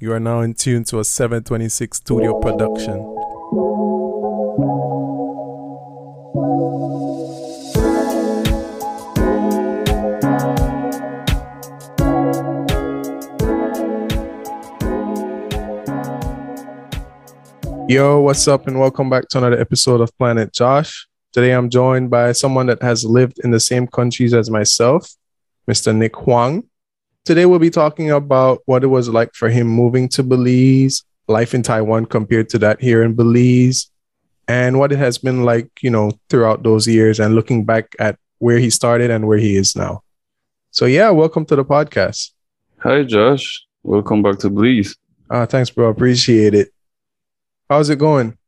You are now in tune to a 726 studio production. Yo, what's up, and welcome back to another episode of Planet Josh. Today I'm joined by someone that has lived in the same countries as myself, Mr. Nick Huang. Today we'll be talking about what it was like for him moving to Belize, life in Taiwan compared to that here in Belize, and what it has been like, you know, throughout those years and looking back at where he started and where he is now. So yeah, welcome to the podcast. Hi, Josh. Welcome back to Belize. Uh, thanks, bro. Appreciate it. How's it going?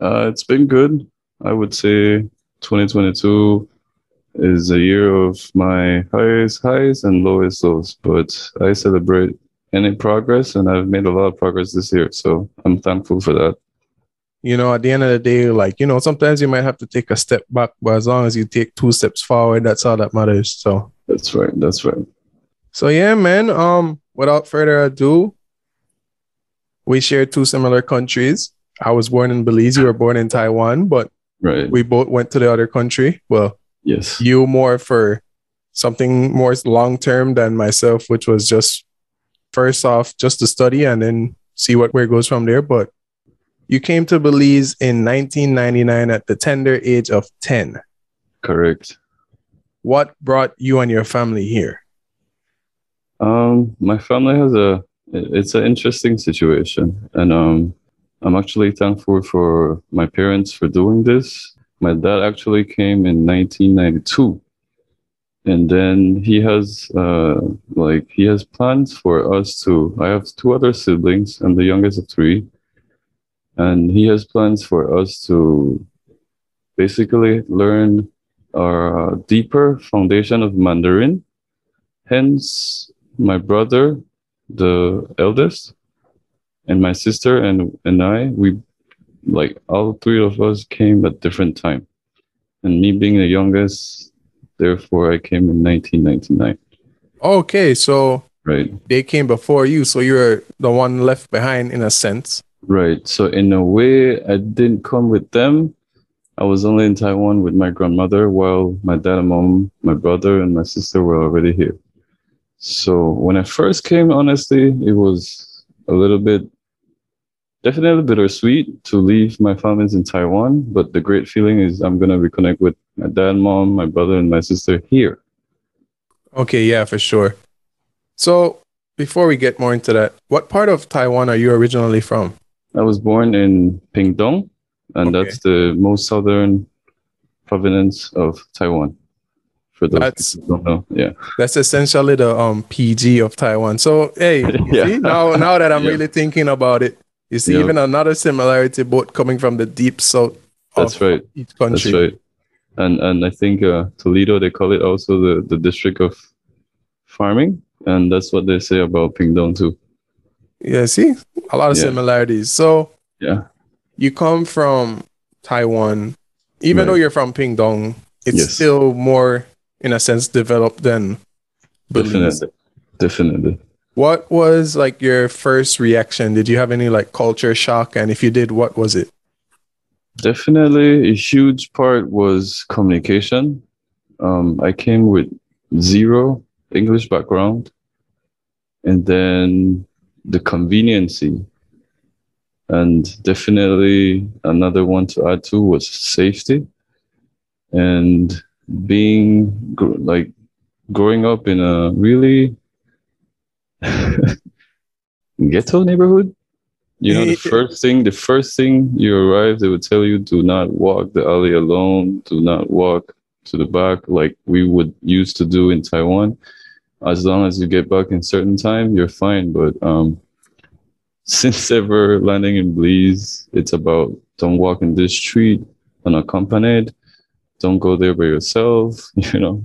Uh, it's been good. I would say 2022 is a year of my highest highs and lowest lows, but I celebrate any progress and I've made a lot of progress this year. So I'm thankful for that. You know, at the end of the day, like, you know, sometimes you might have to take a step back, but as long as you take two steps forward, that's all that matters. So that's right. That's right. So yeah, man. Um, without further ado, we share two similar countries. I was born in Belize, you were born in Taiwan, but right. we both went to the other country. Well, yes. You more for something more long term than myself, which was just first off just to study and then see what where it goes from there. But you came to Belize in 1999 at the tender age of 10. Correct. What brought you and your family here? Um, my family has a it's an interesting situation and um i'm actually thankful for my parents for doing this my dad actually came in 1992 and then he has uh like he has plans for us to i have two other siblings i'm the youngest of three. And he has plans for us to basically learn our deeper foundation of mandarin. Hence my brother the eldest, and my sister and and I, we like all three of us came at different time, and me being the youngest, therefore I came in 1999. Okay, so right, they came before you, so you're the one left behind in a sense. Right. So in a way, I didn't come with them. I was only in Taiwan with my grandmother, while my dad and mom, my brother, and my sister were already here. So when I first came, honestly, it was a little bit, definitely bittersweet to leave my families in Taiwan. But the great feeling is I'm gonna reconnect with my dad, mom, my brother, and my sister here. Okay, yeah, for sure. So before we get more into that, what part of Taiwan are you originally from? I was born in Pingtung, and okay. that's the most southern province of Taiwan for those that's, don't know. Yeah. That's essentially the um PG of Taiwan. So hey, yeah. see, now now that I'm yeah. really thinking about it, you see yeah. even another similarity both coming from the deep south that's right. each country. That's right. And and I think uh, Toledo they call it also the, the district of farming. And that's what they say about Pingdong too. Yeah, see? A lot of similarities. So yeah. You come from Taiwan, even right. though you're from Pingdong, it's yes. still more in a sense developed than Belize. Definitely. Definitely. What was like your first reaction? Did you have any like culture shock? And if you did, what was it? Definitely a huge part was communication. Um, I came with zero English background. And then the conveniency. And definitely another one to add to was safety. And being like growing up in a really ghetto neighborhood? You know the first thing the first thing you arrive they would tell you do not walk the alley alone. Do not walk to the back like we would used to do in taiwan. As long as you get back in certain time you're fine. But um since ever landing in Belize, it's about don't walk in this street unaccompanied. Don't go there by yourself, you know,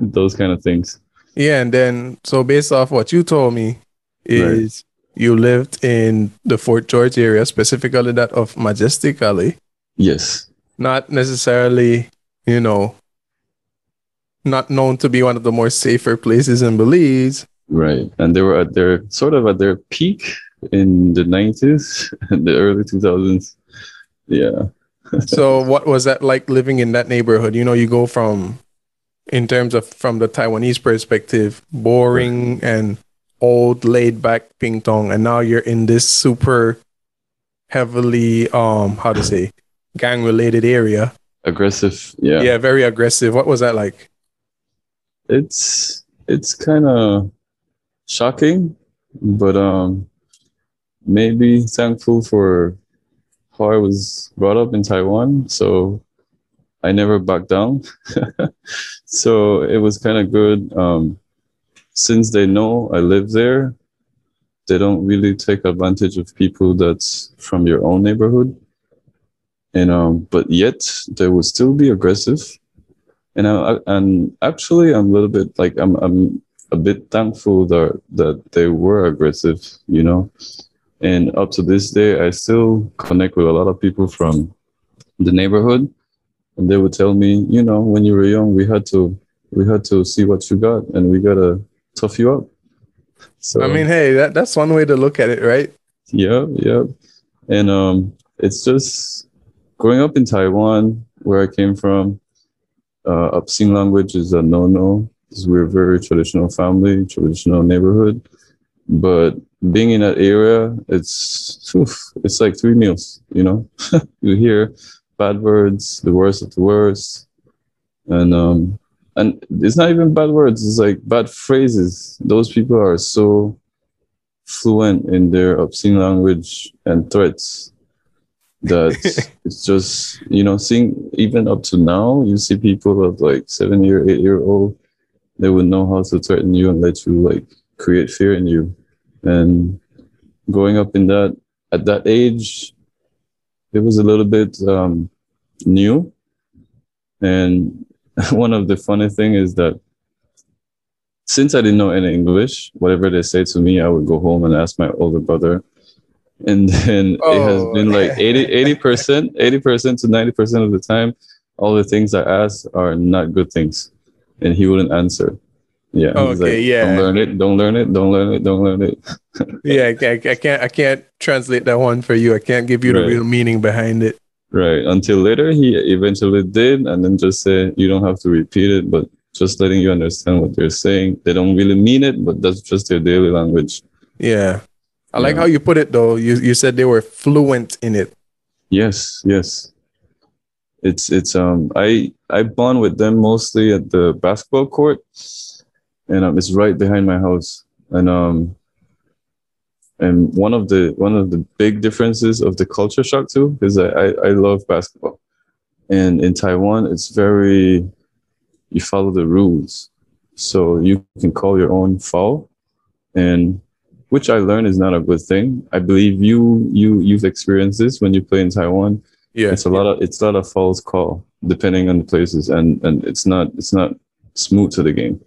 those kind of things. Yeah, and then so based off what you told me is right. you lived in the Fort George area, specifically that of Majestic Alley. Yes. Not necessarily, you know, not known to be one of the more safer places in Belize. Right. And they were at their sort of at their peak in the 90s and the early 2000s. Yeah. so what was that like living in that neighborhood? You know, you go from in terms of from the Taiwanese perspective, boring and old laid back ping tong and now you're in this super heavily um how to say gang related area. Aggressive. Yeah. Yeah, very aggressive. What was that like? It's it's kind of shocking, but um maybe thankful for how I was brought up in Taiwan. So I never backed down. so it was kind of good. Um, since they know I live there, they don't really take advantage of people that's from your own neighborhood. And um, but yet they would still be aggressive. And I, and actually, I'm a little bit like I'm I'm a bit thankful that that they were aggressive. You know, and up to this day, I still connect with a lot of people from the neighborhood. And they would tell me, you know, when you were young, we had to we had to see what you got and we gotta tough you up. So I mean, hey, that, that's one way to look at it, right? Yeah, yeah. And um it's just growing up in Taiwan, where I came from, uh obscene language is a no-no. Because we're a very traditional family, traditional neighborhood. But being in that area, it's oof, it's like three meals. You know, you hear bad words, the worst of the worst, and um, and it's not even bad words. It's like bad phrases. Those people are so fluent in their obscene language and threats that it's just you know seeing even up to now you see people of like seven year eight year old they would know how to threaten you and let you like create fear in you and growing up in that at that age it was a little bit um, new and one of the funny thing is that since i didn't know any english whatever they say to me i would go home and ask my older brother and then oh. it has oh, been like 80 percent 80 percent to 90 percent of the time all the things i ask are not good things and he wouldn't answer yeah. Okay. Like, yeah. Don't learn it. Don't learn it. Don't learn it. Don't learn it. yeah. I, I, can't. I can't translate that one for you. I can't give you right. the real meaning behind it. Right. Until later, he eventually did, and then just said, "You don't have to repeat it, but just letting you understand what they're saying. They don't really mean it, but that's just their daily language." Yeah. I yeah. like how you put it though. You you said they were fluent in it. Yes. Yes. It's it's um I I bond with them mostly at the basketball court and um, it's right behind my house. And um, and one of the one of the big differences of the culture shock too is that I, I love basketball, and in Taiwan it's very you follow the rules, so you can call your own foul, and which I learned is not a good thing. I believe you you you've experienced this when you play in Taiwan. Yeah, it's a lot of it's a lot of fouls call depending on the places, and and it's not it's not smooth to the game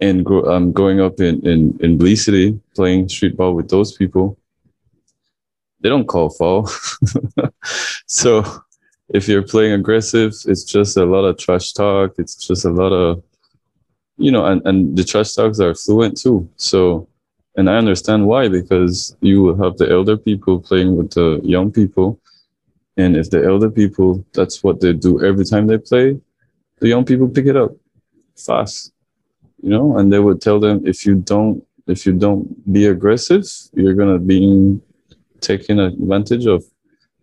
and grow, um, growing up in, in, in Belize City, playing street ball with those people, they don't call foul. so if you're playing aggressive, it's just a lot of trash talk. It's just a lot of, you know, and, and the trash talks are fluent too. So, and I understand why, because you will have the elder people playing with the young people. And if the elder people, that's what they do every time they play, the young people pick it up fast you know, and they would tell them if you don't if you don't be aggressive, you're gonna be taken advantage of,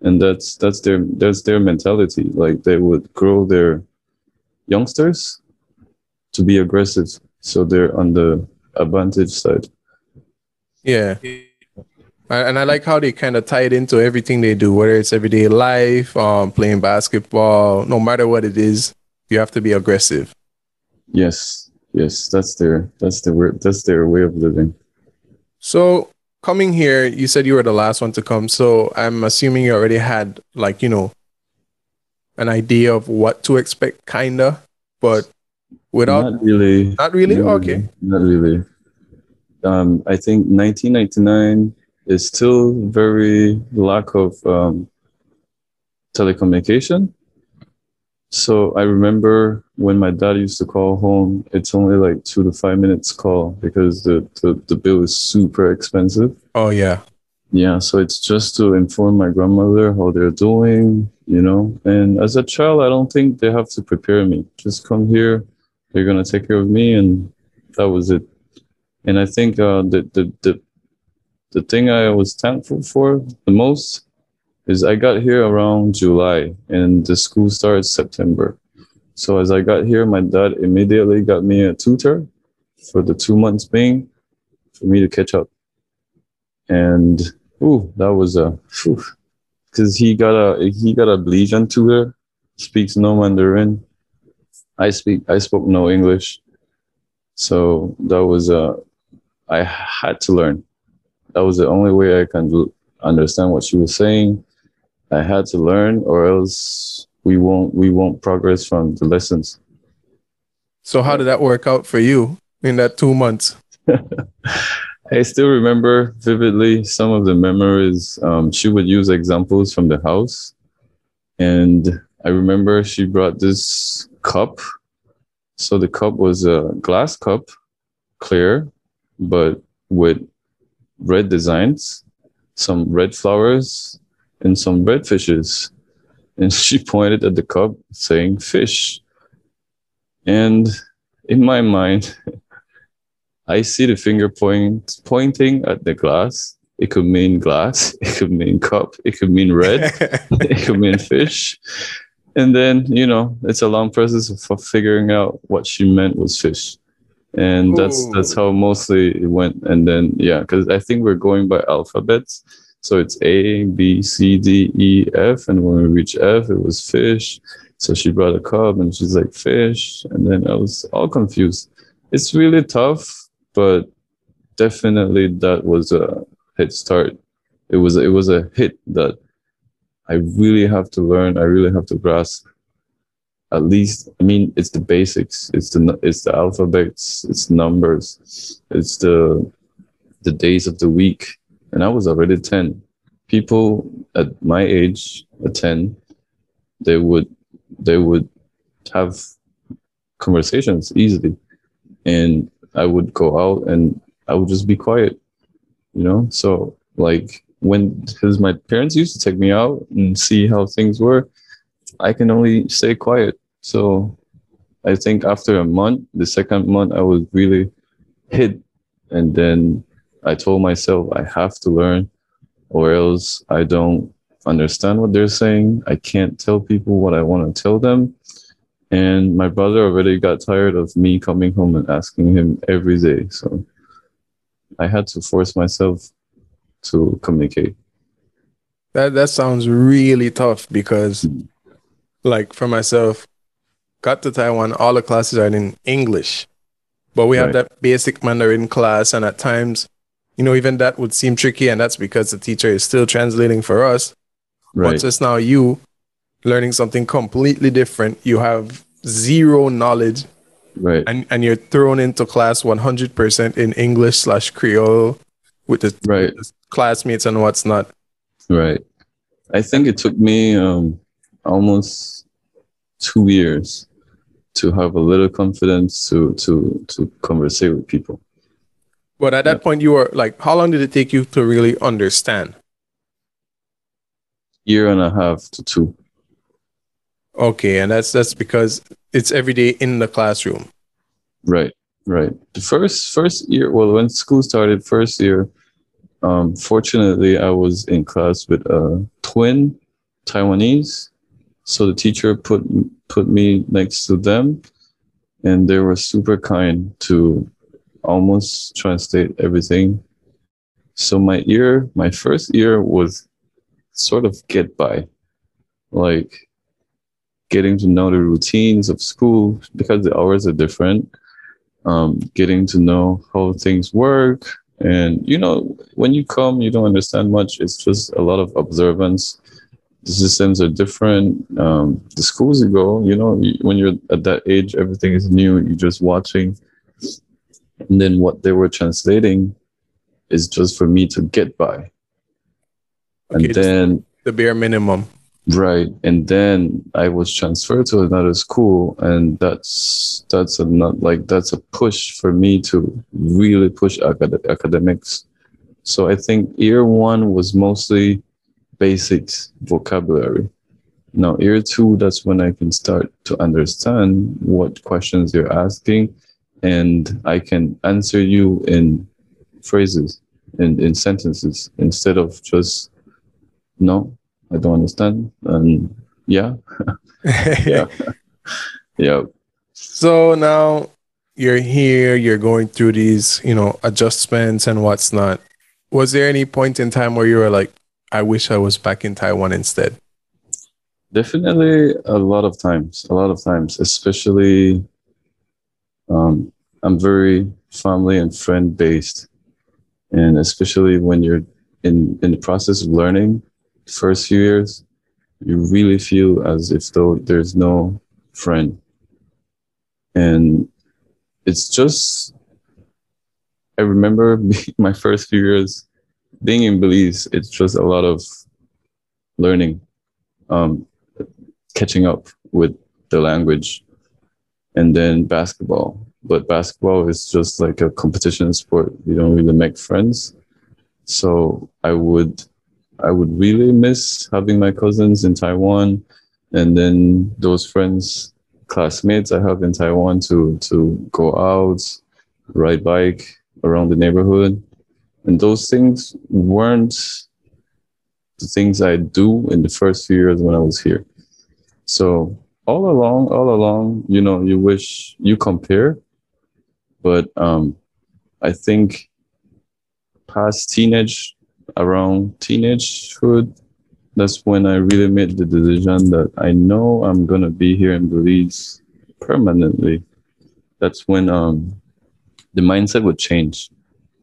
and that's that's their that's their mentality. Like they would grow their youngsters to be aggressive, so they're on the advantage side. Yeah. And I like how they kind of tie it into everything they do, whether it's everyday life, um, playing basketball, no matter what it is, you have to be aggressive. Yes, yes that's their that's their that's their way of living. So coming here you said you were the last one to come. So i'm assuming you already had like you know an idea of what to expect kinda but without not really. Not really? Not okay. not really. Um i think 1999 is still very lack of um telecommunication So I remember when my dad used to call home, it's only like two to five minutes call because the, the, the bill is super expensive. Oh yeah. Yeah, so it's just to inform my grandmother how they're doing, you know. And as a child, I don't think they have to prepare me. Just come here, they're gonna take care of me, and that was it. And I think uh, the the the the thing I was thankful for the most is I got here around July, and the school starts September. So as I got here, my dad immediately got me a tutor for the two months being for me to catch up. And ooh, that was a because he got a he got a Belizean tutor, speaks no Mandarin. I speak I spoke no English, so that was a I had to learn. That was the only way I can do, understand what she was saying. I had to learn, or else we won't we won't progress from the lessons. So how did that work out for you in that two months? I still remember vividly some of the memories. Um, she would use examples from the house. And I remember she brought this cup. So the cup was a glass cup, clear, but with red designs, some red flowers, and some red fishes. And she pointed at the cup saying fish. And in my mind, I see the finger point pointing at the glass. It could mean glass, it could mean cup, it could mean red, it could mean fish. And then, you know, it's a long process for figuring out what she meant was fish. And that's Ooh. that's how mostly it went. And then yeah, because I think we're going by alphabets. So it's A, B, C, D, E, F. And when we reach F, it was fish. So she brought a cup and she's like, fish. And then I was all confused. It's really tough but definitely that was a head start. It was it was a hit that I really have to learn. I really have to grasp. At least, I mean, it's the basics. It's the it's the alphabets. It's numbers. It's the the days of the week. And I was already ten. People at my age, at ten, they would they would have conversations easily, and I would go out and I would just be quiet, you know? So, like, when, because my parents used to take me out and see how things were, I can only stay quiet. So, I think after a month, the second month, I was really hit. And then I told myself, I have to learn, or else I don't understand what they're saying. I can't tell people what I want to tell them. And my brother already got tired of me coming home and asking him every day. So I had to force myself to communicate. That that sounds really tough because hmm. like for myself, got to Taiwan, all the classes are in English. But we have that basic Mandarin class and at times, you know, even that would seem tricky and that's because the teacher is still translating for us. Right. But just now you learning something completely different. You have zero knowledge. Right. And and you're thrown into class 100% in English slash Creole with the, right. classmates and what's not. Right. I think it took me um, almost two years to have a little confidence to to to converse with people. But at that yeah. point, you were like, how long did it take you to really understand? Year and a half to two. Okay, and that's that's because it's every day in the classroom. Right, right. The first first year, well, when school started, first year, um, fortunately, I was in class with a twin Taiwanese, so the teacher put put me next to them, and they were super kind to almost translate everything. So my ear, my first year was sort of get by, like getting to know the routines of school because the hours are different, um, getting to know how things work. And, you know, when you come, you don't understand much. It's just a lot of observance. The systems are different. Um, the schools you go, you know, when you're at that age, everything is new. You're just watching. And then what they were translating is just for me to get by. Okay, and then the bare minimum Right. And then I was transferred to another school and that's that's a not like that's a push for me to really push acad- academics. So I think year one was mostly basics vocabulary. Now year two, that's when I can start to understand what questions you're asking and I can answer you in phrases in, in sentences instead of just no I don't understand. And yeah, yeah, yeah. So now you're here, you're going through these, you know, adjustments and what's not. Was there any point in time where you were like, I wish I was back in Taiwan instead? Definitely a lot of times, a lot of times, especially um, I'm very family and friend based. And especially when you're in, in the process of learning, first few years, you really feel as if though there's no friend. And it's just, I remember my first few years being in Belize, it's just a lot of learning, um, catching up with the language, and then basketball. But basketball is just like a competition sport. You don't really make friends. So I would I would really miss having my cousins in Taiwan and then those friends, classmates I have in Taiwan to to go out, ride bike around the neighborhood. And those things weren't the things I do in the first few years when I was here. So all along, all along, you know, you wish you compare, but um, I think past teenage around teenagehood, that's when I really made the decision that I know I'm gonna be here in Belize permanently. That's when um, the mindset would change.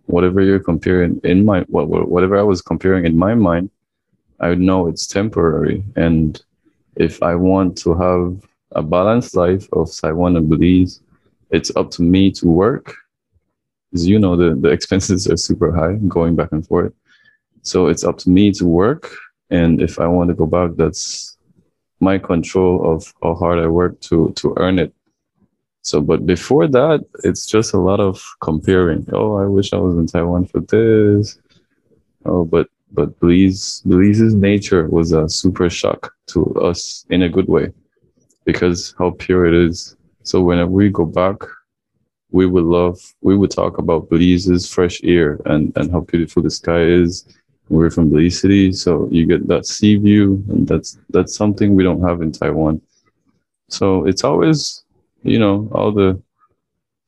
Whatever you're comparing in my whatever I was comparing in my mind, I know it's temporary. And if I want to have a balanced life of Taiwan and Belize, it's up to me to work. As you know, the, the expenses are super high going back and forth. So it's up to me to work. And if I want to go back, that's my control of how hard I work to to earn it. So, but before that, it's just a lot of comparing. Oh, I wish I was in Taiwan for this. Oh, but but Belize Belize's nature was a super shock to us in a good way, because how pure it is. So whenever we go back, we would love we would talk about Belize's fresh air and and how beautiful the sky is we're from Belize City, so you get that sea view, and that's that's something we don't have in Taiwan. So it's always, you know, all the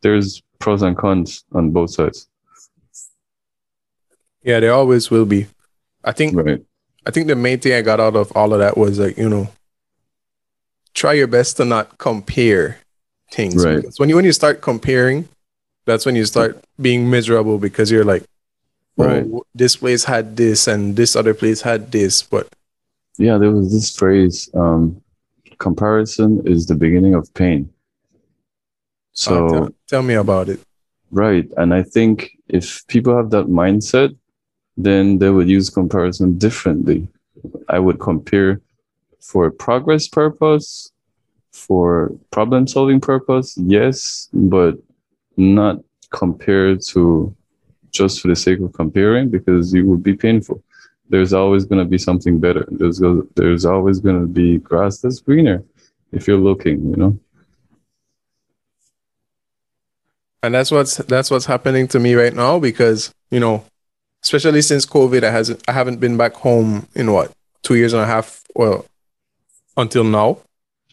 there's pros and cons on both sides. Yeah, there always will be. I think right. I think the main thing I got out of all of that was like, you know, try your best to not compare things. Right. Because when you when you start comparing, that's when you start being miserable because you're like, right. oh, this place had this and this other place had this, but yeah, there was this phrase, um, comparison is the beginning of pain. So uh, tell, tell me about it. Right. And I think if people have that mindset, then they would use comparison differently. I would compare for progress purpose, for problem solving purpose, yes, but not compared to just for the sake of comparing because it would be painful. There's always going to be something better. There's there's always going to be grass that's greener if you're looking, you know. And that's what's that's what's happening to me right now because you know, especially since COVID, I hasn't I haven't been back home in what two years and a half, well, until now.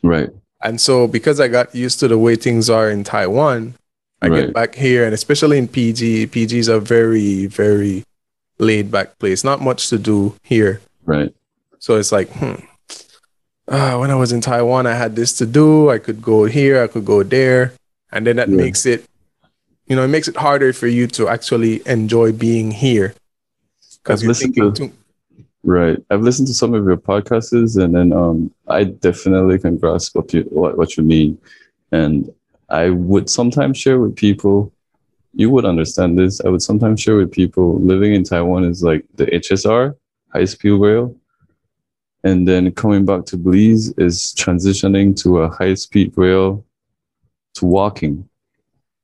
Right. And so because I got used to the way things are in Taiwan, I right. get back here, and especially in PG, PG is a very, very laid back place. Not much to do here. Right. So it's like, hmm. Uh, when I was in Taiwan, I had this to do. I could go here, I could go there. And then that yeah. makes it, you know, it makes it harder for you to actually enjoy being here. Because you're thinking to, too- Right. I've listened to some of your podcasts and then um I definitely can grasp what you what, what you mean. And I would sometimes share with people, you would understand this. I would sometimes share with people living in Taiwan is like the HSR, high speed rail. and then coming back to Belize is transitioning to a high speed rail to walking.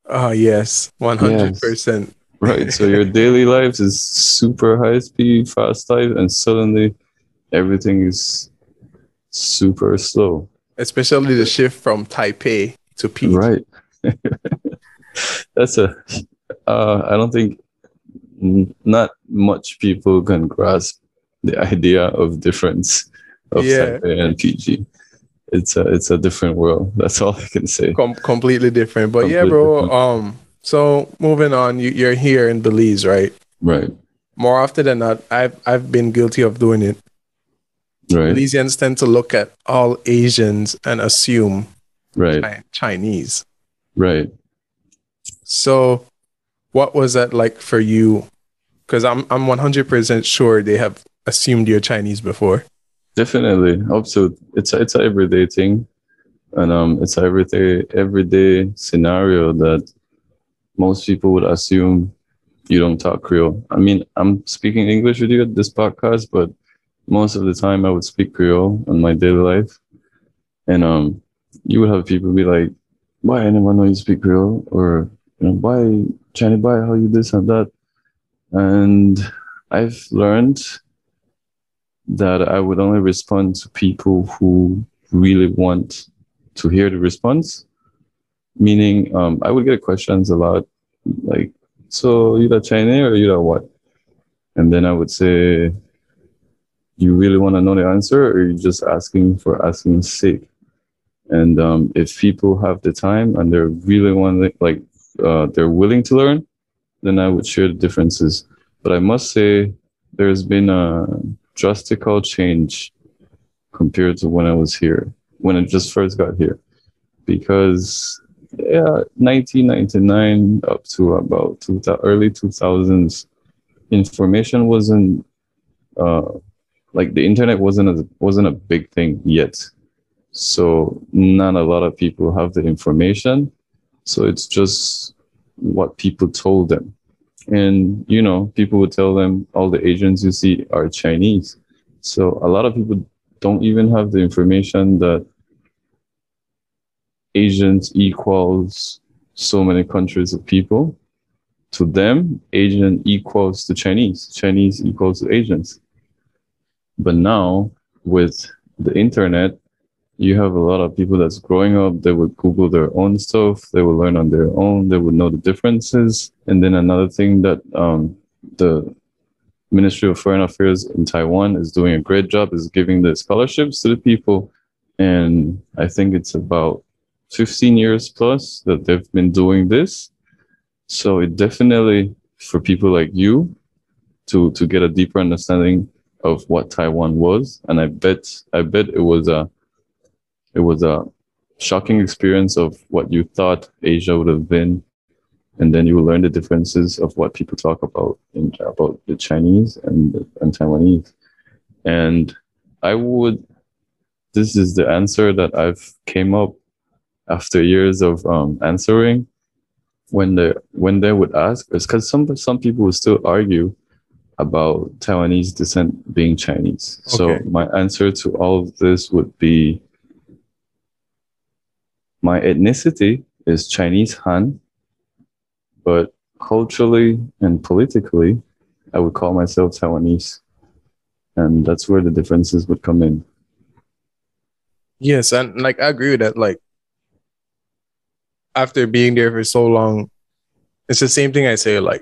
Oh yes, one hundred percent. Right. So your daily life is super high speed, fast life, and suddenly everything is super slow. Especially the shift from Taipei to PG. Right. That's a. Uh, I don't think not much people can grasp the idea of difference of yeah. Taipei and PG. It's a it's a different world. That's all I can say. Com- completely different. But completely yeah, bro. Different. Um. So moving on, you, you're here in Belize, right? Right. More often than not, I've I've been guilty of doing it. Right. Belizeans tend to look at all Asians and assume right Chinese. Right. So, what was that like for you? Because I'm I'm 100% sure they have assumed you're Chinese before. Definitely. Also, it's a, it's an everyday thing, and um, it's everyday everyday scenario that most people would assume you don't talk Creole. I mean, I'm speaking English with you at this podcast, but most of the time I would speak Creole in my daily life, and um, you would have people be like, "Why anyone know you speak Creole?" or you know, "Why Chinese? Why how you this and that?" And I've learned that I would only respond to people who really want to hear the response. Meaning, um, I would get questions a lot like, so you're the Chinese or you're the what? And then I would say, you really want to know the answer or you're just asking for asking sake? And um, if people have the time and they're really want like uh, they're willing to learn, then I would share the differences. But I must say, there's been a drastical change compared to when I was here, when I just first got here, because yeah, 1999 up to about two, early 2000s, information wasn't uh, like the internet wasn't a, wasn't a big thing yet. So not a lot of people have the information. So it's just what people told them. And, you know, people would tell them all the Asians you see are Chinese. So a lot of people don't even have the information that Asians equals so many countries of people. To them, Asian equals to Chinese. Chinese equals to Asians. But now with the internet, you have a lot of people that's growing up, they would Google their own stuff, they would learn on their own, they would know the differences. And then another thing that um, the Ministry of Foreign Affairs in Taiwan is doing a great job is giving the scholarships to the people. And I think it's about 15 years plus that they've been doing this. So it definitely for people like you to to get a deeper understanding of what Taiwan was. And I bet I bet it was a it was a shocking experience of what you thought Asia would have been. And then you learn the differences of what people talk about in, about the Chinese and, and Taiwanese. And I would, this is the answer that I've came up after years of um, answering when they when they would ask is because some some people would still argue about Taiwanese descent being Chinese. Okay. So my answer to all of this would be my ethnicity is Chinese Han, but culturally and politically, I would call myself Taiwanese. And that's where the differences would come in. Yes, and like I agree with that. Like after being there for so long, it's the same thing I say, like,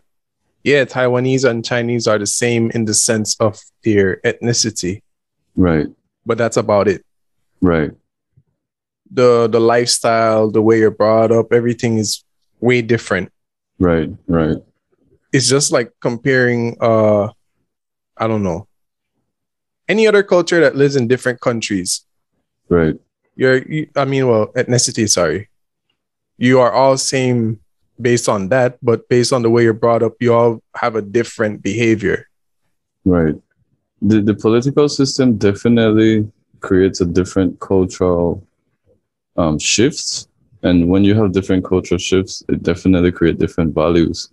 yeah, Taiwanese and Chinese are the same in the sense of their ethnicity. Right. But that's about it. Right the the lifestyle, the way you're brought up, everything is way different. Right, right. It's just like comparing uh I don't know. Any other culture that lives in different countries. Right. You're you, I mean well, ethnicity, sorry. You are all same based on that, but based on the way you're brought up, you all have a different behavior. Right. The the political system definitely creates a different cultural um, shifts. And when you have different cultural shifts, it definitely create different values.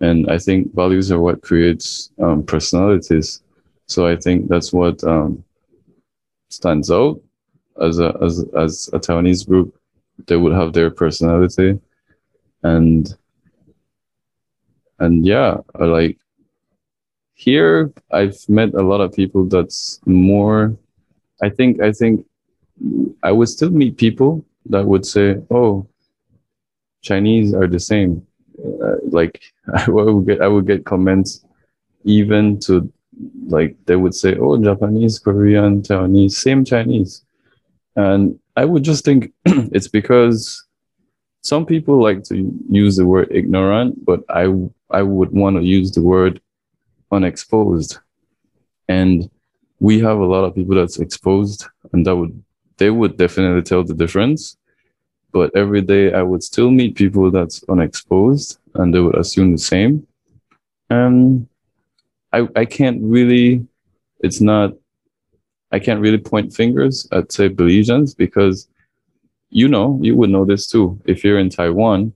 And I think values are what creates um, personalities. So I think that's what um, stands out as a as as a Taiwanese group. They would have their personality, and and yeah, like here I've met a lot of people that's more. I think I think I would still meet people that would say, "Oh, Chinese are the same." Uh, like I would get I would get comments even to like they would say, "Oh, Japanese, Korean, Taiwanese, same Chinese," and I would just think it's because some people like to use the word ignorant, but I I would want to use the word unexposed, and we have a lot of people that's exposed, and that would they would definitely tell the difference. But every day I would still meet people that's unexposed, and they would assume the same. And I, I can't really, it's not, I can't really point fingers at, say, Belizeans because, you know, you would know this too. If you're in Taiwan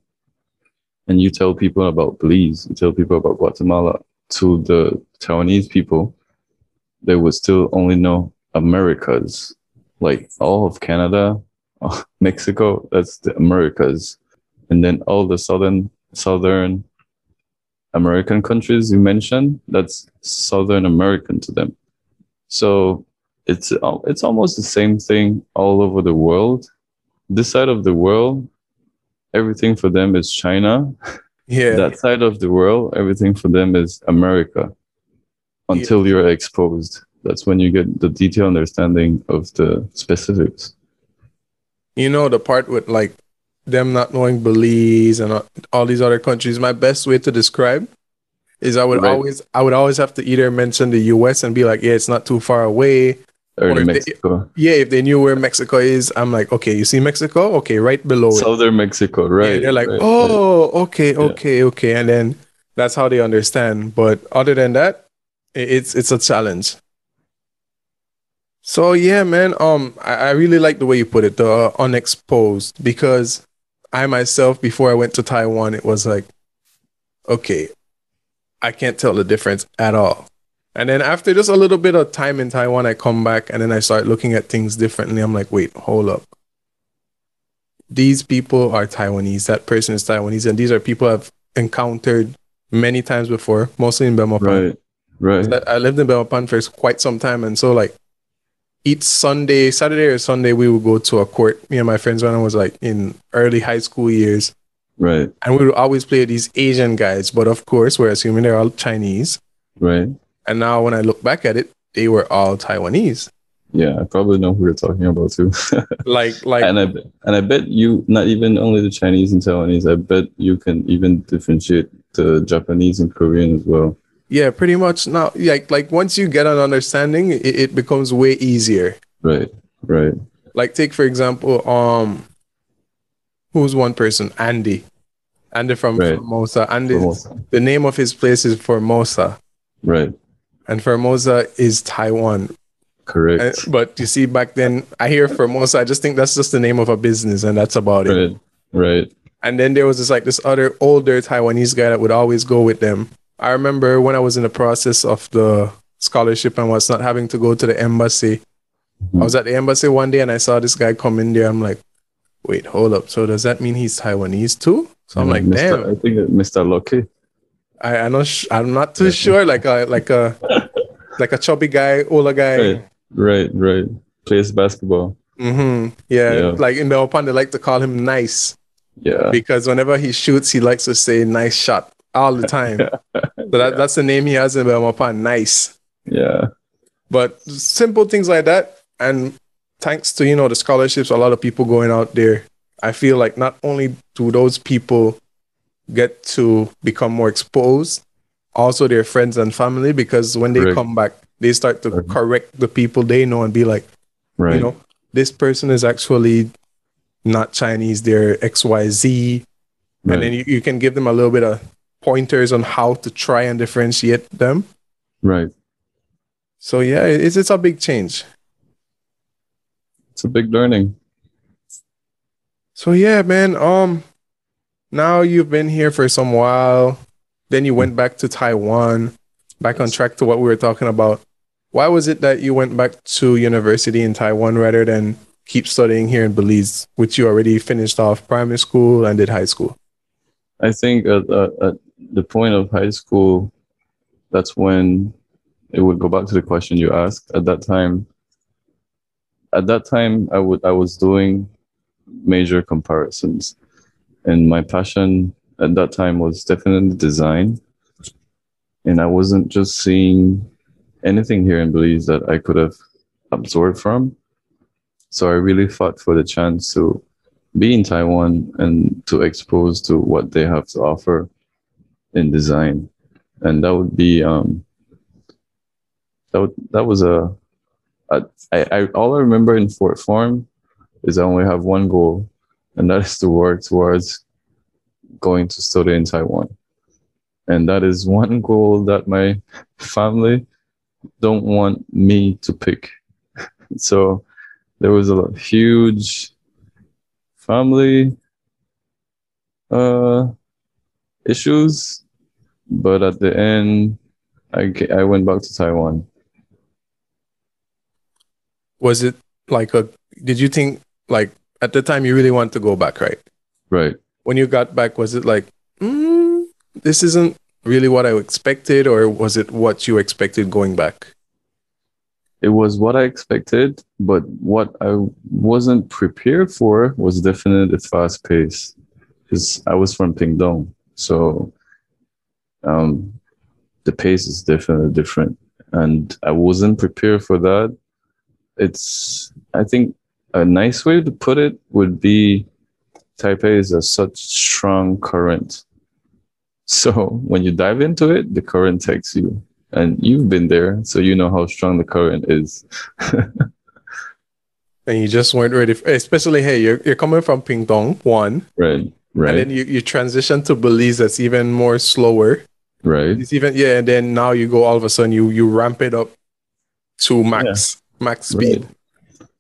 and you tell people about Belize, you tell people about Guatemala to the Taiwanese people, they would still only know Americas, like all of Canada, Mexico, that's the Americas. And then all the southern, southern American countries you mentioned, that's Southern American to them. So it's it's almost the same thing all over the world. This side of the world, everything for them is China. Yeah. that side of the world, everything for them is America. Until yeah. you're exposed, that's when you get the detailed understanding of the specifics. You know the part with like them not knowing Belize and all these other countries, my best way to describe is I would right. always I would always have to either mention the US and be like, yeah, it's not too far away. Or, or Mexico. They, yeah, if they knew where Mexico is, I'm like, okay, you see Mexico? Okay, right below Southern it. Mexico, right. Yeah, they're like, right, oh, right. okay, okay, yeah. okay. And then that's how they understand. But other than that, it's it's a challenge. So yeah, man. Um, I, I really like the way you put it, the uh, unexposed, because I myself, before I went to Taiwan, it was like, okay, I can't tell the difference at all. And then after just a little bit of time in Taiwan, I come back and then I start looking at things differently. I'm like, wait, hold up. These people are Taiwanese. That person is Taiwanese. And these are people I've encountered many times before, mostly in Belmopan. Right. Right. I lived in Belmopan for quite some time. And so, like, each Sunday, Saturday or Sunday, we would go to a court. Me and my friends when I was like in early high school years. Right. And we would always play these Asian guys, but of course, we're assuming they're all Chinese. Right. And now when I look back at it, they were all Taiwanese. Yeah, I probably know who you're talking about too. like, like, and I and I bet you not even only the Chinese and Taiwanese. I bet you can even differentiate the Japanese and Korean as well. Yeah, pretty much. Now, like like once you get an understanding, it, it becomes way easier. Right. Right. Like take for example, um, who's one person? Andy. Andy from right. Formosa. Andy. Formosa. The name of his place is Formosa. Right. And Formosa is Taiwan. Correct. And, but you see, back then, I hear Formosa. I just think that's just the name of a business, and that's about right. it. Right. And then there was this like this other older Taiwanese guy that would always go with them. I remember when I was in the process of the scholarship and was not having to go to the embassy. Mm-hmm. I was at the embassy one day and I saw this guy come in there. I'm like, wait, hold up. So does that mean he's Taiwanese too? So I'm like, Mr. damn. I think Mr. Lucky. I I'm not sh- I'm not too sure. Like a like a like a chubby guy, older guy. Right, right, right. Plays basketball. Mm-hmm. Yeah, yeah. like in the open, they like to call him nice. Yeah. Because whenever he shoots, he likes to say nice shot all the time. so that, yeah. that's the name he has in Belmopan. Nice. Yeah. But simple things like that. And thanks to, you know, the scholarships, a lot of people going out there, I feel like not only do those people get to become more exposed, also their friends and family, because when they right. come back, they start to right. correct the people they know and be like, right. you know, this person is actually not Chinese, they're XYZ. Right. And then you, you can give them a little bit of pointers on how to try and differentiate them. Right. So yeah, it's it's a big change. It's a big learning. So yeah, man. Um, now you've been here for some while. Then you went back to Taiwan. Back on track to what we were talking about. why was it that you went back to university in Taiwan rather than keep studying here in Belize, which you already finished off primary school and did high school? I think at, at, at the point of high school, that's when it would go back to the question you asked. At that time, at that time, I would I was doing major comparisons, and my passion at that time was definitely design, and I wasn't just seeing anything here in Belize that I could have absorbed from. So I really fought for the chance to be in Taiwan and to expose to what they have to offer in design, and that would be um, that that was a, a I, I all I remember in Fort Form is I only have one goal, and that is to work towards going to study in Taiwan, and that is one goal that my family don't want me to pick. so there was a huge family uh, issues, but at the end, I, I went back to Taiwan. Was it like a, did you think, like, at the time you really want to go back, right? Right. When you got back, was it like, mm, this isn't really what I expected, or was it what you expected going back? it was what I expected, but what I wasn't prepared for was definitely the fast pace. Because I was from Pingdong, so um, the pace is definitely different, and I wasn't prepared for that. It's I think a nice way to put it would be Taipei is a such strong current. So when you dive into it, the current takes you and you've been there, so you know how strong the current is. and you just weren't ready, for, especially hey, you're you're coming from Pingdong one, right, right, and then you you transition to Belize that's even more slower, right. It's even yeah, and then now you go all of a sudden you you ramp it up to max yeah. max speed. Right.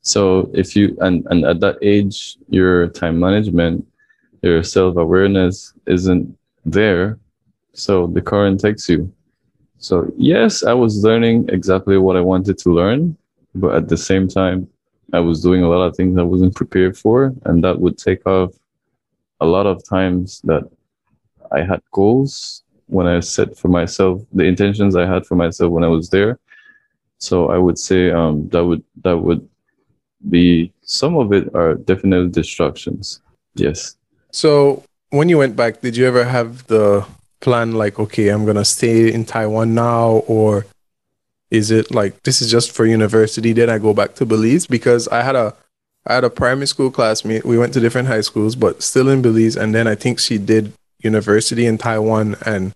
So if you and and at that age, your time management, your self awareness isn't there, so the current takes you so, yes, I was learning exactly what I wanted to learn, but at the same time, I was doing a lot of things I wasn't prepared for, and that would take off a lot of times that I had goals when I set for myself the intentions I had for myself when I was there. So I would say um, that would that would be some of it are definitely distractions. Yes. So when you went back, did you ever have the plan like okay i'm gonna stay in taiwan now or is it like this is just for university then i go back to belize because i had a i had a primary school classmate we went to different high schools but still in belize and then i think she did university in taiwan and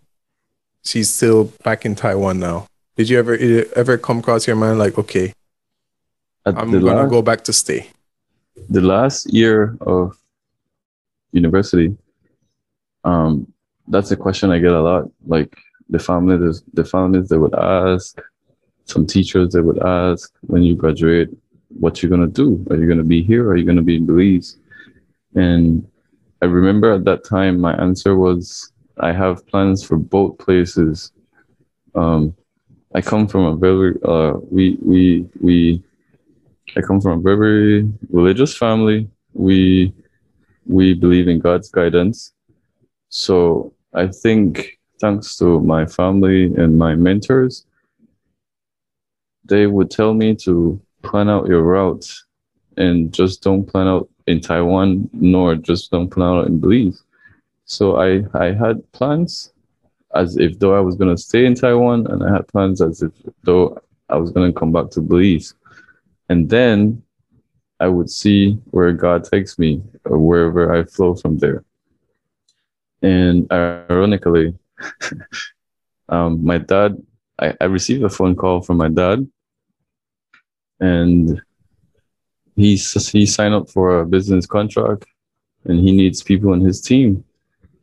she's still back in taiwan now did you ever ever come across your mind like okay At i'm gonna last, go back to stay the last year of university um that's a question I get a lot. Like the families, the families they would ask, some teachers they would ask when you graduate, what you're gonna do? Are you gonna be here? Or are you gonna be in Belize? And I remember at that time my answer was, I have plans for both places. Um, I come from a very uh, we we we I come from a very religious family. We we believe in God's guidance. So I think thanks to my family and my mentors, they would tell me to plan out your route and just don't plan out in Taiwan, nor just don't plan out in Belize. So I, I had plans as if though I was to stay in Taiwan, and I had plans as if though I was to come back to Belize. And then I would see where God takes me or wherever I flow from there. And ironically, um, my dad, I, I received a phone call from my dad, and he he signed up for a business contract, and he needs people in his team.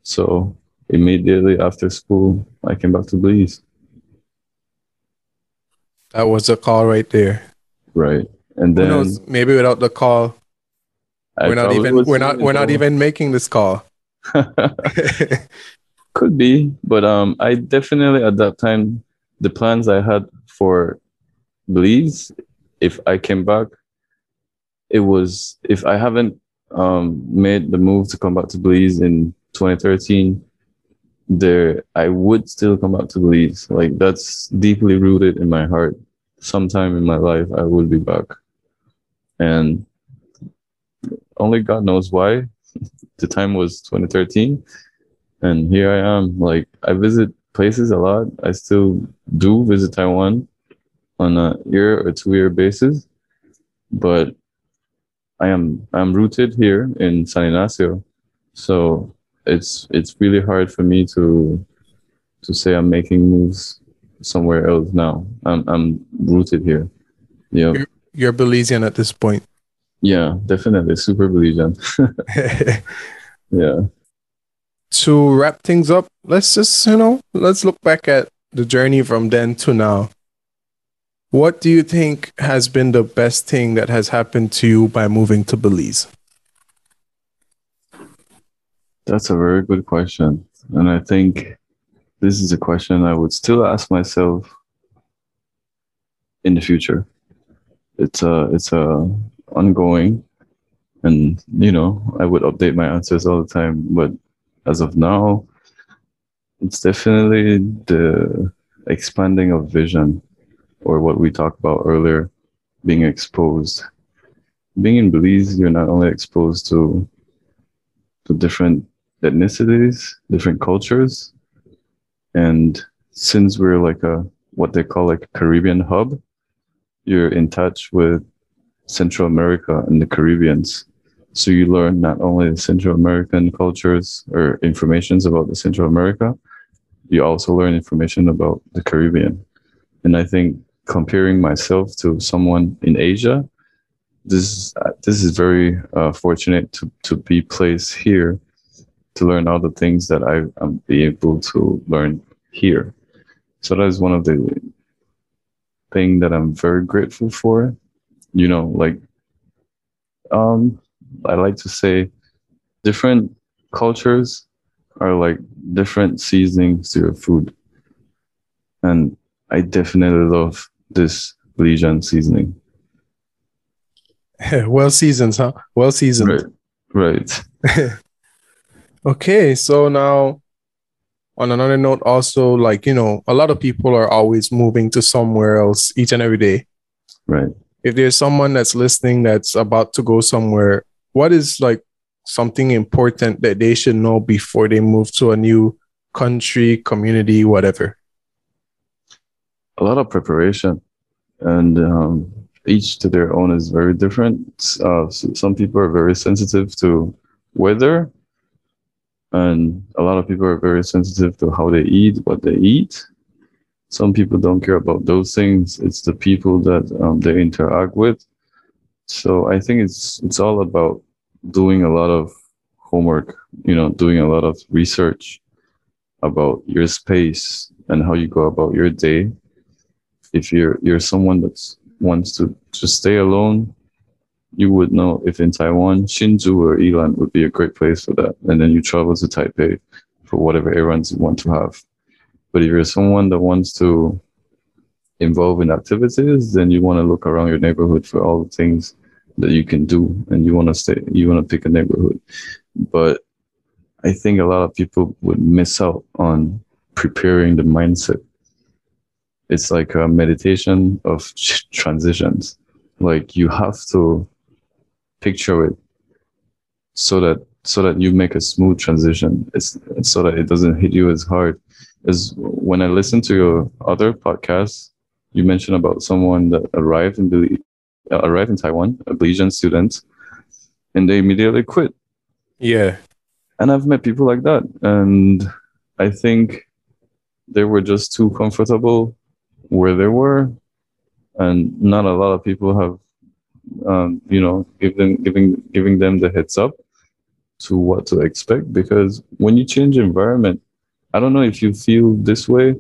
So immediately after school, I came back to Belize. That was a call right there. Right, and then maybe without the call, I we're not even we're not we're not even making this call. Could be, but um, I definitely at that time the plans I had for Belize, if I came back, it was if I haven't um, made the move to come back to Belize in 2013, there I would still come back to Belize. Like that's deeply rooted in my heart. Sometime in my life, I will be back, and only God knows why. the time was 2013, and here I am. Like I visit places a lot. I still do visit Taiwan on a year or two year basis, but I am I'm rooted here in San Ignacio, so it's it's really hard for me to to say I'm making moves somewhere else now. I'm I'm rooted here. Yeah, you're, you're Belizean at this point. Yeah, definitely super Belizean. yeah. To wrap things up, let's just you know let's look back at the journey from then to now. What do you think has been the best thing that has happened to you by moving to Belize? That's a very good question. And I think this is a question I would still ask myself in the future. It's a it's a ongoing and you know, I would update my answers all the time, but as of now, it's definitely the expanding of vision or what we talked about earlier, being exposed. Being in Belize, you're not only exposed to to different ethnicities, different cultures, and since we're like a what they call like Caribbean hub, you're in touch with Central America and the Caribbeans. So you learn not only the Central American cultures or informations about the Central America, you also learn information about the Caribbean. And I think comparing myself to someone in Asia, this uh, this is very uh, fortunate to to be placed here to learn all the things that I am able to learn here. So that is one of the thing that I'm very grateful for. You know, like um, I like to say, different cultures are like different seasonings to your food, and I definitely love this Belizean seasoning. well seasoned, huh? Well seasoned. Right. Right. okay, so now on another note, also like you know, a lot of people are always moving to somewhere else each and every day. Right. If there's someone that's listening that's about to go somewhere, what is like something important that they should know before they move to a new country, community, whatever? a lot of preparation, and um, each to their own is very different. Uh, so some people are very sensitive to weather, and a lot of people are very sensitive to how they eat, what they eat. Some people don't care about those things. It's the people that um, they interact with. So I think it's it's all about doing a lot of homework. You know, doing a lot of research about your space and how you go about your day if you're you're someone that wants to to stay alone, you would know if in Taiwan, Hsinchu or Yilan would be a great place for that. And then you travel to Taipei for whatever errands you want to have. But if you're someone that wants to involve in activities, then you want to look around your neighborhood for all the things that you can do and you want to stay you want to pick a neighborhood. But I think a lot of people would miss out on preparing the mindset it's like a meditation of transitions. Like you have to picture it so that so that you make a smooth transition. It's so that it doesn't hit you as hard. As when I listen to your other podcasts, you mentioned about someone that arrived in Belize, uh, arrived in Taiwan, a Belizean student, and they immediately quit. Yeah, and I've met people like that, and I think they were just too comfortable where they were, and not a lot of people have, um, you know, giving giving giving them the heads up to what to expect. Because when you change environment, I don't know if you feel this way,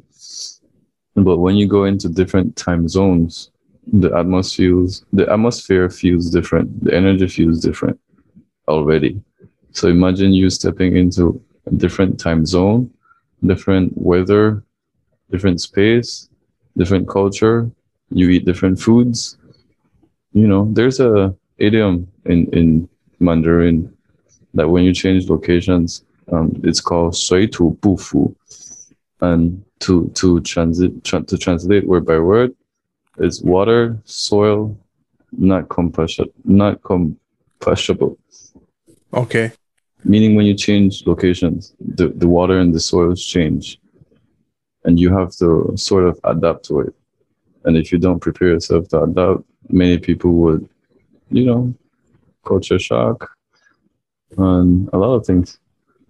but when you go into different time zones, the atmosphere the atmosphere feels different. The energy feels different already. So imagine you stepping into a different time zone, different weather, different space, different culture, you eat different foods You know, there's a idiom in in Mandarin that when you change locations, um, it's called 水土不服. And to to transit tra- to translate word by word is water, soil, not compatible, not compatible. Okay. Meaning when you change locations, the, the water and the soils change. And you have to sort of adapt to it. And if you don't prepare yourself to adapt, many people would, you know, culture shock and a lot of things.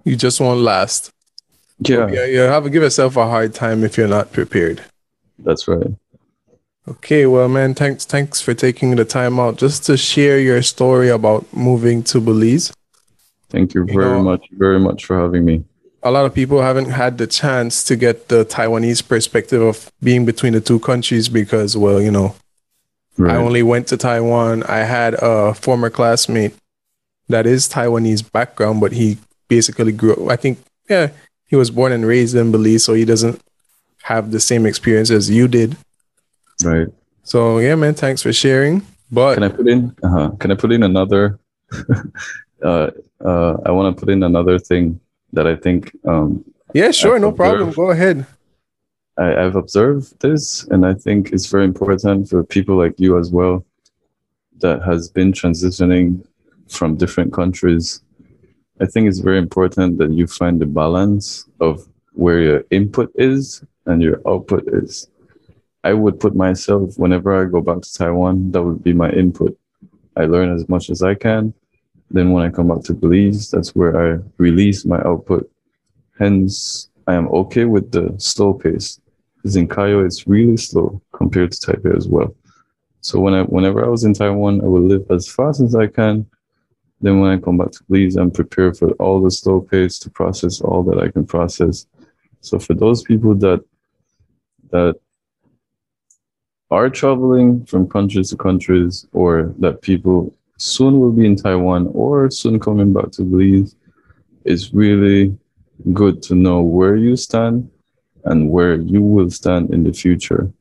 You just won't last. Yeah, Yeah, you have to give yourself a hard time if you're not prepared. that's right. Okay, well, man, thanks, thanks for taking the time out just to share your story about moving to Belize. Thank you You very know- much, very much for having me. A lot of people haven't had the chance to get the Taiwanese perspective of being between the two countries because, well, you know, Right. I only went to Taiwan. I had a former classmate that is Taiwanese background, but he basically grew up. I think, yeah, he was born and raised in Belize, so he doesn't have the same experience as you did. right. So yeah, man, thanks for sharing. But Can I put in? Uh-huh. Can I put in another? uh, uh, I want to put in another thing that I think um, yeah, sure, no problem. Go ahead. I, I've observed this, and I think it's very important for people like you as well that has been transitioning from different countries. I think it's very important that you find the balance of where your input is and your output is. I would put myself whenever I go back to Taiwan, that would be my input. I learn as much as I can. Then when I come back to Belize, that's where I release my output. Hence, I am okay with the slow pace. Because in Cayo, it's really slow compared to Taipei as well. So when I, whenever I was in Taiwan, I would live as fast as I can. Then when I come back to Belize, I'm prepared for all the slow pace to process all that I can process. So for those people that that are traveling from countries to countries, or that people soon will be in Taiwan or soon coming back to Belize, it's really good to know where you stand and where you will stand in the future.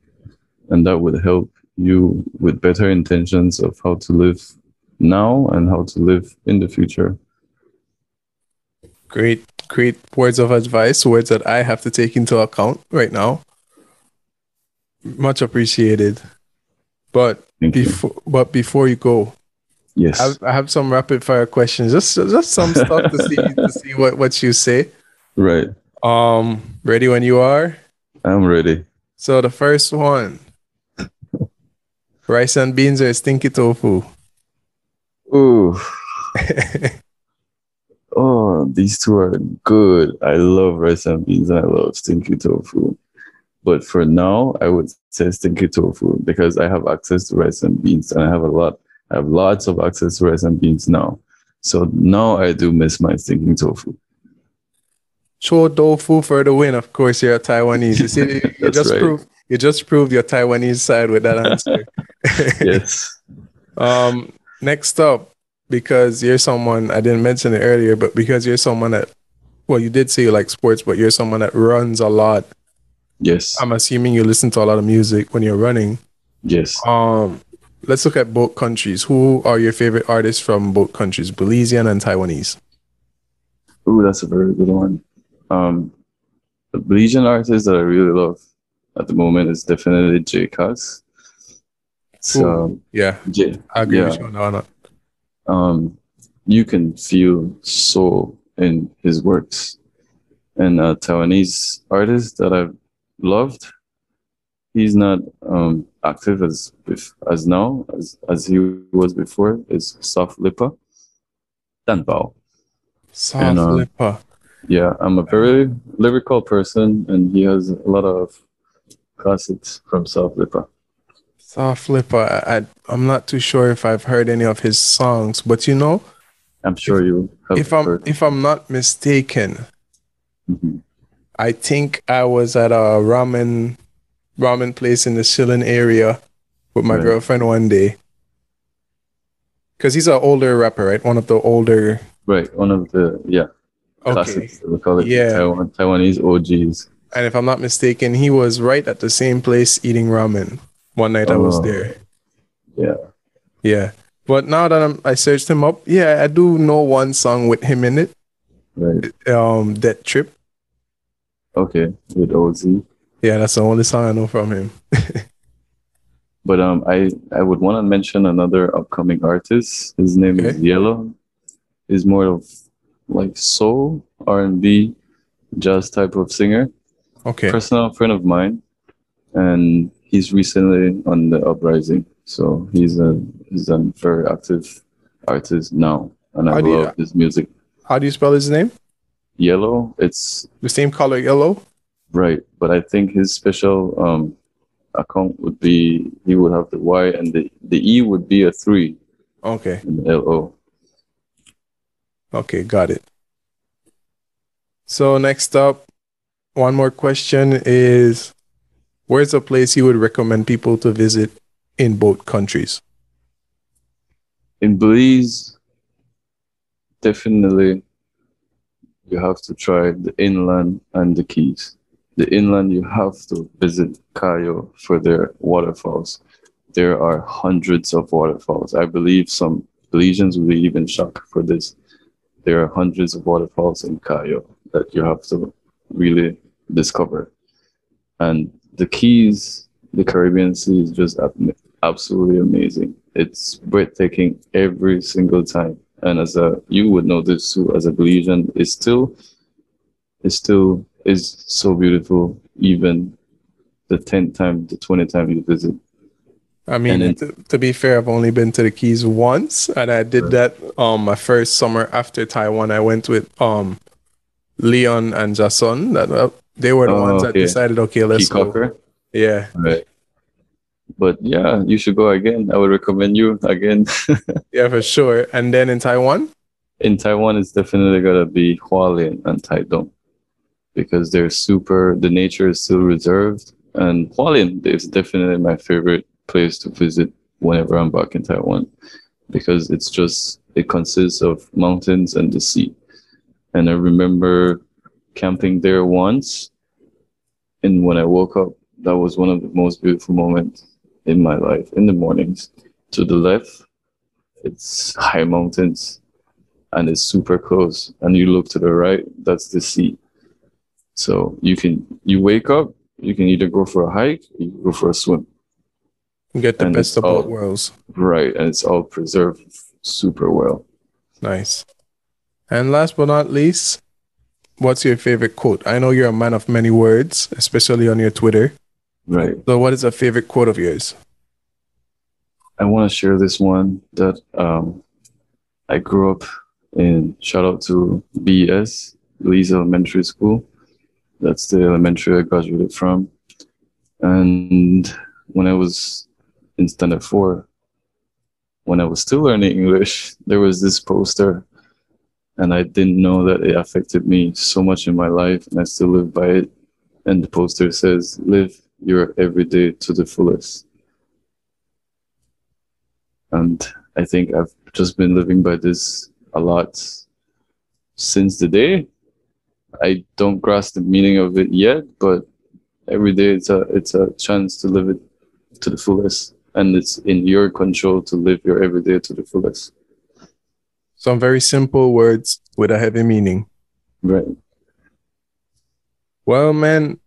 And that would help you with better intentions of how to live now and how to live in the future. Great, great words of advice, words that I have to take into account right now. Much appreciated. But Thank you. before, but before you go, Yes. I have, I have some rapid fire questions. Just, just some stuff to see to see what what you say. right. Um, ready when you are. I'm ready. So the first one, rice and beans or stinky tofu. Ooh. Oh, these two are good. I love rice and beans and I love stinky tofu. But for now, I would say stinky tofu because I have access to rice and beans and I have a lot, I have lots of access to rice and beans now. So now I do miss my stinking tofu. Cho tofu for the win. Of course, you're a Taiwanese. You see, you, you just right. proved you just proved your Taiwanese side with that answer. Yes. Um, next up, because you're someone I didn't mention it earlier, but because you're someone that, well, you did say you like sports, but you're someone that runs a lot. Yes. I'm assuming you listen to a lot of music when you're running. Yes. Um, let's look at both countries. Who are your favorite artists from both countries, Belizean and Taiwanese? Ooh, that's a very good one. Um, the Belizean artist that I really love at the moment is definitely J Cuz. So, Yeah, J, I agree with you on that um, you can feel soul in his works. And a Taiwanese artist that I've loved, he's not um, active as as now as as he was before. Is Soft Lipa, Dan Bao. Soft And, uh, lipper. Yeah, I'm a very lyrical person, and he has a lot of classics from Soft Lipa. Soft Lipa, I, I I'm not too sure if I've heard any of his songs, but you know, I'm sure you have if I'm heard. if I'm not mistaken, Mhm. I think I was at a ramen ramen place in the Shilin area with my Right. girlfriend one day. Cause he's an older rapper, right? One of the older. Right, one of the yeah Okay. classics. We call it Yeah. Taiwan, Taiwanese OGs. And if I'm not mistaken, he was right at the same place eating ramen. One night I was Oh. there. Yeah. Yeah. But now that I'm, I searched him up, yeah, I do know one song with him in it. Right. Um, That Trip. Okay. With OZ. Yeah, that's the only song I know from him. But um, I I would want to mention another upcoming artist. His name is Yellow. He's more of like soul R and B, jazz type of singer. Okay. Personal friend of mine, and he's recently on the uprising. So he's a he's a very active artist now, and I How do you- love his music. How do you spell his name? Yellow, it's The same color, yellow. right, but I think his special um account would be he would have the Y and the the E would be a three. Okay. in the LO. Okay, got it. So next up, one more question is where's a place you would recommend people to visit in both countries? In Belize, definitely you have to try the inland and the Keys. The inland, you have to visit Cayo for their waterfalls. There are hundreds of waterfalls. I believe some Belizeans will be even shocked for this. There are hundreds of waterfalls in Cayo that you have to really discover. And the Keys, the Caribbean Sea is just ab- absolutely amazing. It's breathtaking every single time. And as a you would know this too, as a Belizean, it's still it's still is so beautiful even the tenth time, the twentieth time you visit. I mean, And to, to be fair, I've only been to the Keys once, and I did that um my first summer after Taiwan. I went with um Leon and Jason. That uh, they were the Oh, ones that decided, okay, let's go. Caye Caulker. Yeah, Right. But yeah, you should go again. I would recommend you again. yeah, for sure. And then in Taiwan, in Taiwan, it's definitely gonna be Hualien and Taidong because they're super. The nature is still reserved, and Hualien is definitely my favorite place to visit whenever I'm back in Taiwan because it's just it consists of mountains and the sea. And I remember camping there once, and when I woke up, that was one of the most beautiful moments in my life. In the mornings, to the left, it's high mountains and it's super close and you look to the right that's the sea so you can you wake up you can either go for a hike you go for a swim get the And best of both worlds. right and it's all preserved super well Nice. And last but not least, what's your favorite quote? I know you're a man of many words, especially on your Twitter. right So, what is a favorite quote of yours? i want to share this one that um i grew up in shout out to bes Lee's elementary school that's the elementary i graduated from and when i was in standard four when I was still learning English, there was this poster, and I didn't know that it affected me so much in my life, and I still live by it. And the poster says, Live your everyday to the fullest. And I think I've just been living by this a lot since the day. I don't grasp the meaning of it yet, but every day it's a it's a chance to live it to the fullest and it's in your control to live your everyday to the fullest. Some very simple words with a heavy meaning. Right. Well, man,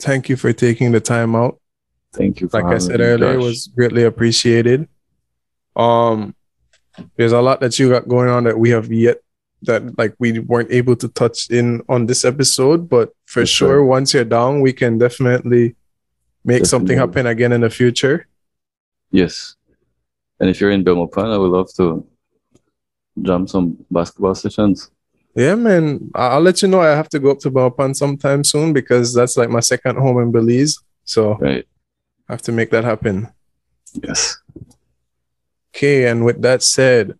thank you for taking the time out. Thank you. For Like I said earlier, it was greatly appreciated. Um, there's a lot that you got going on that we have yet that like we weren't able to touch in on this episode, but for Yes, sure, sir. once you're down, we can definitely make something happen again in the future. Yes. And if you're in Belmopan, I would love to jump some basketball sessions. Yeah, man. I'll let you know. I have to go up to Baupan sometime soon because that's like my second home in Belize. So Right. I have to make that happen. Yes. Okay, and with that said,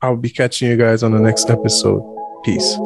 I'll be catching you guys on the next episode. Peace.